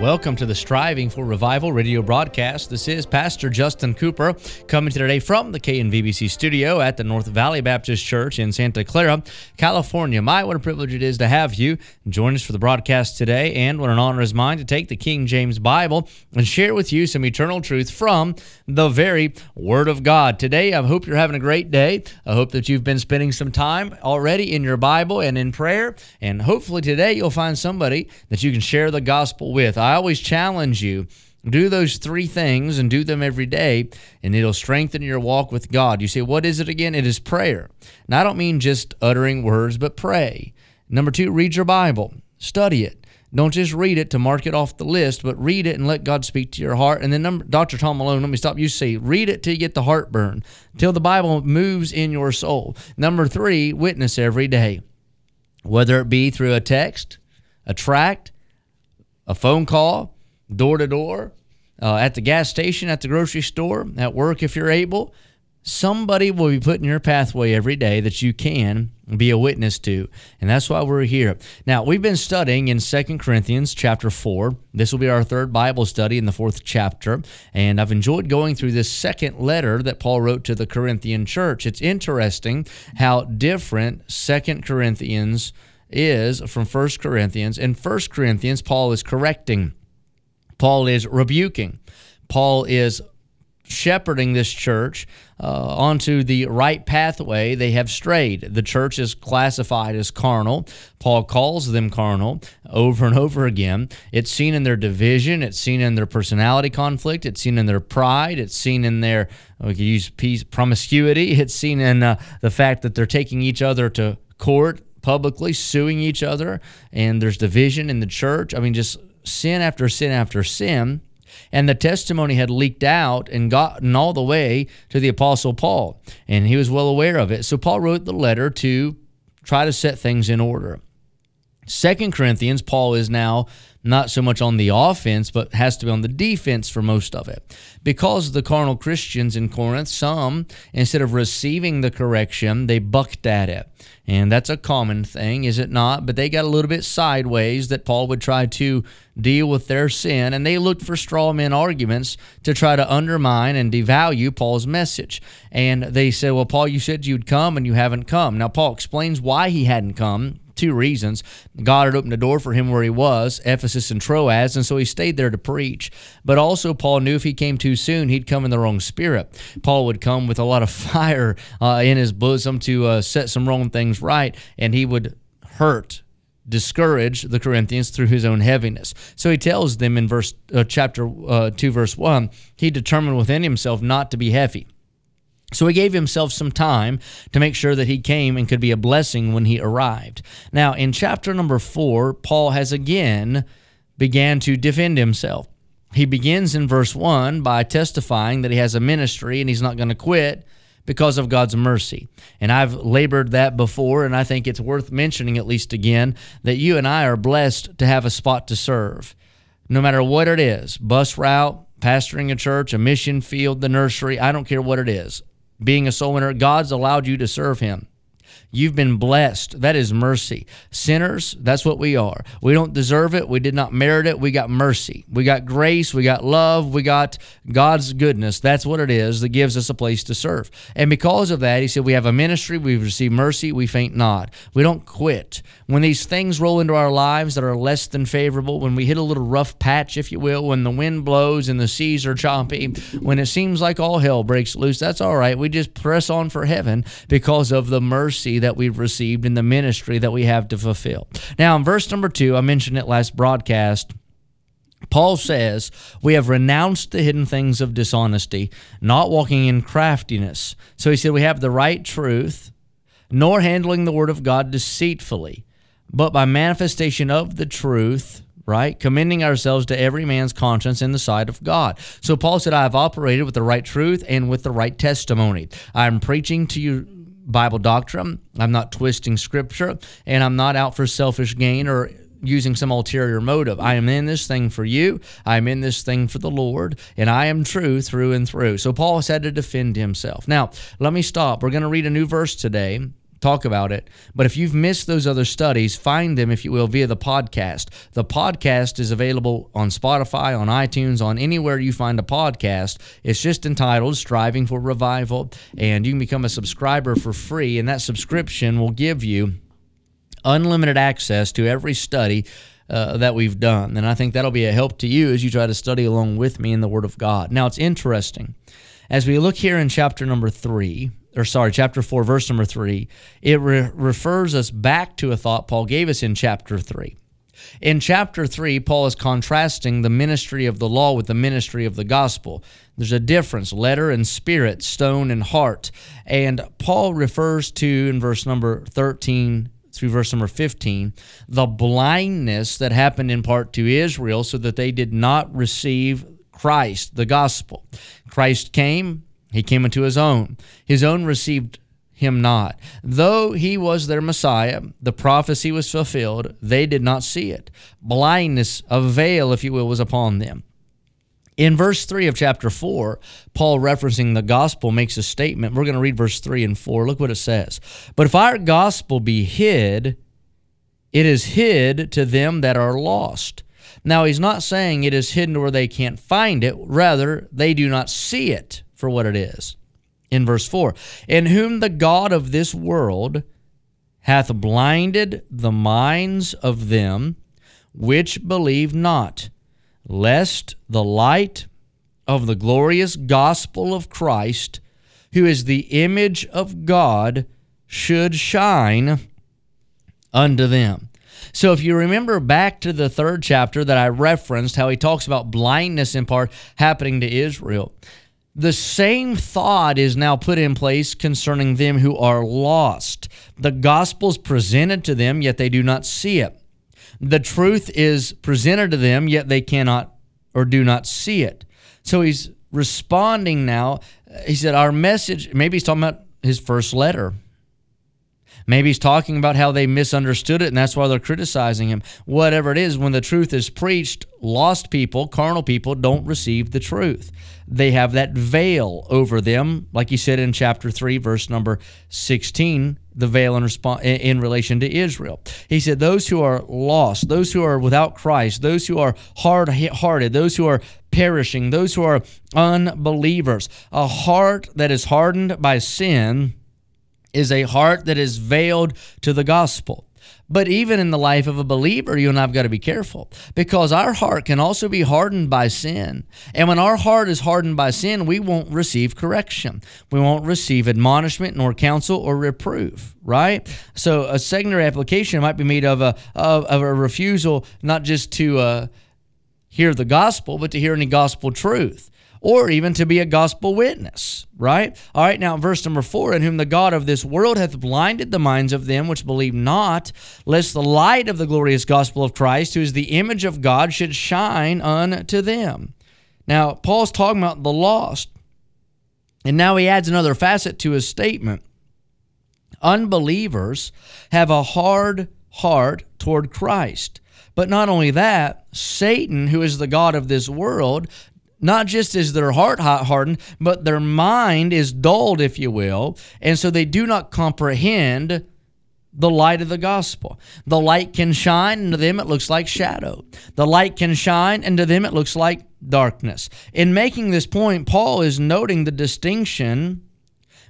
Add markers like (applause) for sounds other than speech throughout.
Welcome to the Striving for Revival radio broadcast. This is Pastor Justin Cooper coming today from the KNVBC studio at the North Valley Baptist Church in Santa Clara, California. My, what a privilege it is to have you join us for the broadcast today, and what an honor is mine to take the King James Bible and share with you some eternal truth from the very Word of God. Today, I hope you're having a great day. I hope that you've been spending some time already in your Bible and in prayer, and hopefully today you'll find somebody that you can share the gospel with. Always challenge you do those three things and do them every day, and it'll strengthen your walk with God. You say, What is it again? It is prayer. And I don't mean just uttering words, but pray. Number two, read your Bible, study it. Don't just read it to mark it off the list, but read it and let God speak to your heart. And then, number, Dr. Tom Malone, let me stop you. Say, read it till you get the heartburn, till the Bible moves in your soul. Number three, witness every day, whether it be through a text, a tract, a phone call, door to door, uh, at the gas station, at the grocery store, at work if you're able. Somebody will be put in your pathway every day that you can be a witness to. And that's why we're here. Now, we've been studying in Second Corinthians chapter 4. This will be our third Bible study in the fourth chapter. And I've enjoyed going through this second letter that Paul wrote to the Corinthian church. It's interesting how different Second Corinthians is from First Corinthians. In First Corinthians, Paul is correcting, Paul is rebuking, Paul is shepherding this church uh, onto the right pathway, they have strayed. The church is classified as carnal. Paul calls them carnal over and over again. It's seen in their division, it's seen in their personality conflict, it's seen in their pride, it's seen in their, we could use peace, promiscuity, (laughs) it's seen in uh, the fact that they're taking each other to court publicly suing each other, and there's division in the church. I mean, just sin after sin after sin. And the testimony had leaked out and gotten all the way to the Apostle Paul, and he was well aware of it. So Paul wrote the letter to try to set things in order. Second Corinthians, Paul is now not so much on the offense, but has to be on the defense for most of it. Because the carnal Christians in Corinth, some, instead of receiving the correction, they bucked at it. And that's a common thing, is it not? But they got a little bit sideways that Paul would try to deal with their sin, and they looked for straw man arguments to try to undermine and devalue Paul's message. And they said, Well, Paul, you said you'd come and you haven't come. Now, Paul explains why he hadn't come two reasons. God had opened a door for him where he was, Ephesus and Troas, and so he stayed there to preach. But also, Paul knew if he came too soon, he'd come in the wrong spirit. Paul would come with a lot of (laughs) fire uh, in his bosom to uh, set some wrong things right, and he would hurt discourage the Corinthians through his own heaviness. So he tells them in verse uh, chapter uh, 2 verse 1, he determined within himself not to be heavy. So he gave himself some time to make sure that he came and could be a blessing when he arrived. Now, in chapter number 4, Paul has again began to defend himself. He begins in verse 1 by testifying that he has a ministry and he's not going to quit because of God's mercy. And I've labored that before, and I think it's worth mentioning at least again that you and I are blessed to have a spot to serve. No matter what it is bus route, pastoring a church, a mission field, the nursery, I don't care what it is being a soul winner, God's allowed you to serve Him. You've been blessed. That is mercy. Sinners, that's what we are. We don't deserve it. We did not merit it. We got mercy. We got grace. We got love. We got God's goodness. That's what it is that gives us a place to serve. And because of that, he said, We have a ministry. We've received mercy. We faint not. We don't quit. When these things roll into our lives that are less than favorable, when we hit a little rough patch, if you will, when the wind blows and the seas are choppy, when it seems like all hell breaks loose, that's all right. We just press on for heaven because of the mercy that we've received in the ministry that we have to fulfill. Now, in verse number two, I mentioned it last broadcast. Paul says, We have renounced the hidden things of dishonesty, not walking in craftiness. So he said, We have the right truth, nor handling the word of God deceitfully, but by manifestation of the truth, right? Commending ourselves to every man's conscience in the sight of God. So Paul said, I have operated with the right truth and with the right testimony. I'm preaching to you Bible doctrine. I'm not twisting scripture, and I'm not out for selfish gain or using some ulterior motive. I am in this thing for you. I am in this thing for the Lord, and I am true through and through. So Paul has had to defend himself. Now, let me stop. We're going to read a new verse today talk about it. But if you've missed those other studies, find them, if you will, via the podcast. The podcast is available on Spotify, on iTunes, on anywhere you find a podcast. It's just entitled Striving for Revival, and you can become a subscriber for free, and that subscription will give you unlimited access to every study. Uh, that we've done. And I think that'll be a help to you as you try to study along with me in the Word of God. Now, it's interesting. As we look here in chapter number three, or sorry, chapter 4, verse number 3, it re- refers us back to a thought Paul gave us in chapter 3. In chapter 3, Paul is contrasting the ministry of the law with the ministry of the gospel. There's a difference letter and spirit, stone and heart. And Paul refers to, in verse number 13 through verse number 15, the blindness that happened in part to Israel so that they did not receive Christ, the gospel. Christ came, he came into his own. His own received him not. Though he was their Messiah, the prophecy was fulfilled, they did not see it. Blindness, a veil, if you will, was upon them. In verse 3 of chapter 4, Paul, referencing the gospel, makes a statement. We're going to read verse 3 and 4. Look what it says. But if our gospel be hid, it is hid to them that are lost. Now, he's not saying it is hidden where they can't find it. Rather, they do not see it for what it is. In verse 4, in whom the God of this world hath blinded the minds of them which believe not, lest the light of the glorious gospel of Christ, who is the image of God, should shine unto them. So, if you remember back to the third chapter that I referenced, how he talks about blindness in part happening to Israel, the same thought is now put in place concerning them who are lost. The gospel is presented to them, yet they do not see it. The truth is presented to them, yet they cannot or do not see it. So he's responding now. He said, Our message, maybe he's talking about his first letter. Maybe he's talking about how they misunderstood it and that's why they're criticizing him. Whatever it is, when the truth is preached, lost people, carnal people, don't receive the truth. They have that veil over them, like he said in chapter 3, verse number 16, the veil in, resp- in relation to Israel. He said, Those who are lost, those who are without Christ, those who are hard hearted, those who are perishing, those who are unbelievers, a heart that is hardened by sin is a heart that is veiled to the gospel. But even in the life of a believer, you and I've got to be careful because our heart can also be hardened by sin. And when our heart is hardened by sin, we won't receive correction. We won't receive admonishment, nor counsel, or reproof, right? So a secondary application might be made of a, of, of a refusal not just to uh, hear the gospel, but to hear any gospel truth or even to be a gospel witness, right? All right, now verse number four, in whom the God of this world hath blinded the minds of them which believe not, lest the light of the glorious gospel of Christ, who is the image of God, should shine unto them. Now, Paul's talking about the lost, and now he adds another facet to his statement. Unbelievers have a hard heart toward Christ. But not only that, Satan, who is the God of this world, not just is their heart hardened, but their mind is dulled, if you will, and so they do not comprehend the light of the gospel. The light can shine, and to them it looks like shadow. The light can shine, and to them it looks like darkness. In making this point, Paul is noting the distinction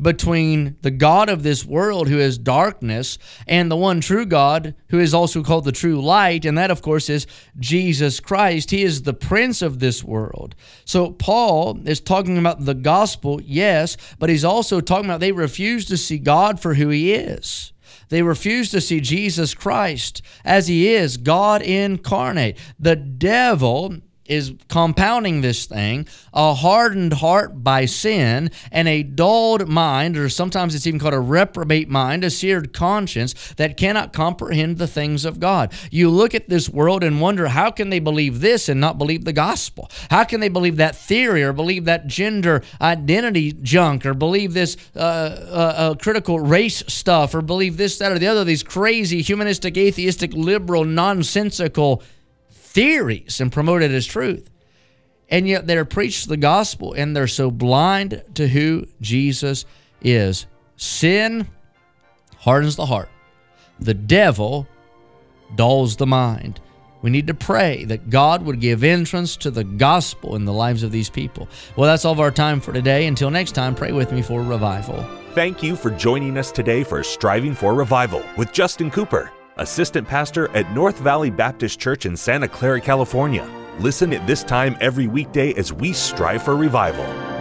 between the God of this world, who is darkness, and the one true God, who is also called the true light. And that, of course, is Jesus Christ. He is the prince of this world. So, Paul is talking about the gospel, yes, but he's also talking about they refuse to see God for who he is. They refuse to see Jesus Christ as he is, God incarnate. The devil is compounding this thing a hardened heart by sin and a dulled mind, or sometimes it's even called a reprobate mind, a seared conscience that cannot comprehend the things of God. You look at this world and wonder how can they believe this and not believe the gospel? How can they believe that theory or believe that gender identity junk or believe this uh, uh, uh, critical race stuff or believe this, that, or the other, these crazy humanistic, atheistic, liberal, nonsensical theories and promote it as truth. And yet they're preached the gospel and they're so blind to who Jesus is. Sin hardens the heart, the devil dulls the mind. We need to pray that God would give entrance to the gospel in the lives of these people. Well, that's all of our time for today. Until next time, pray with me for revival. Thank you for joining us today for Striving for Revival with Justin Cooper assistant pastor at North Valley Baptist Church in Santa Clara, California. Listen at this time every weekday as we strive for revival.